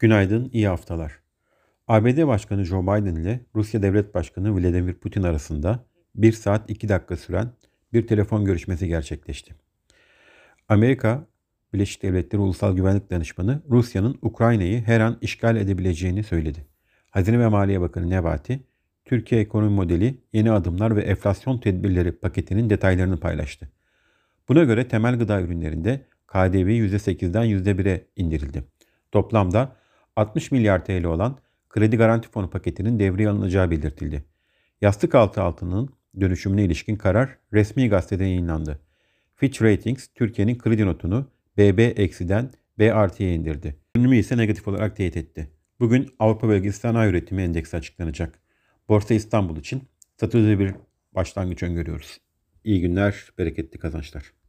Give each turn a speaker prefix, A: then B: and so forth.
A: Günaydın, iyi haftalar. ABD Başkanı Joe Biden ile Rusya Devlet Başkanı Vladimir Putin arasında 1 saat 2 dakika süren bir telefon görüşmesi gerçekleşti. Amerika Birleşik Devletleri Ulusal Güvenlik Danışmanı Rusya'nın Ukrayna'yı her an işgal edebileceğini söyledi. Hazine ve Maliye Bakanı Nebati, Türkiye ekonomi modeli, yeni adımlar ve enflasyon tedbirleri paketinin detaylarını paylaştı. Buna göre temel gıda ürünlerinde KDV %8'den %1'e indirildi. Toplamda 60 milyar TL olan kredi garanti fonu paketinin devreye alınacağı belirtildi. Yastık altı altının dönüşümüne ilişkin karar resmi gazetede yayınlandı. Fitch Ratings Türkiye'nin kredi notunu BB eksiden B artıya indirdi. Görünümü ise negatif olarak teyit etti. Bugün Avrupa Bölgesi Sanayi Üretimi Endeksi açıklanacak. Borsa İstanbul için statüde bir başlangıç öngörüyoruz. İyi günler, bereketli kazançlar.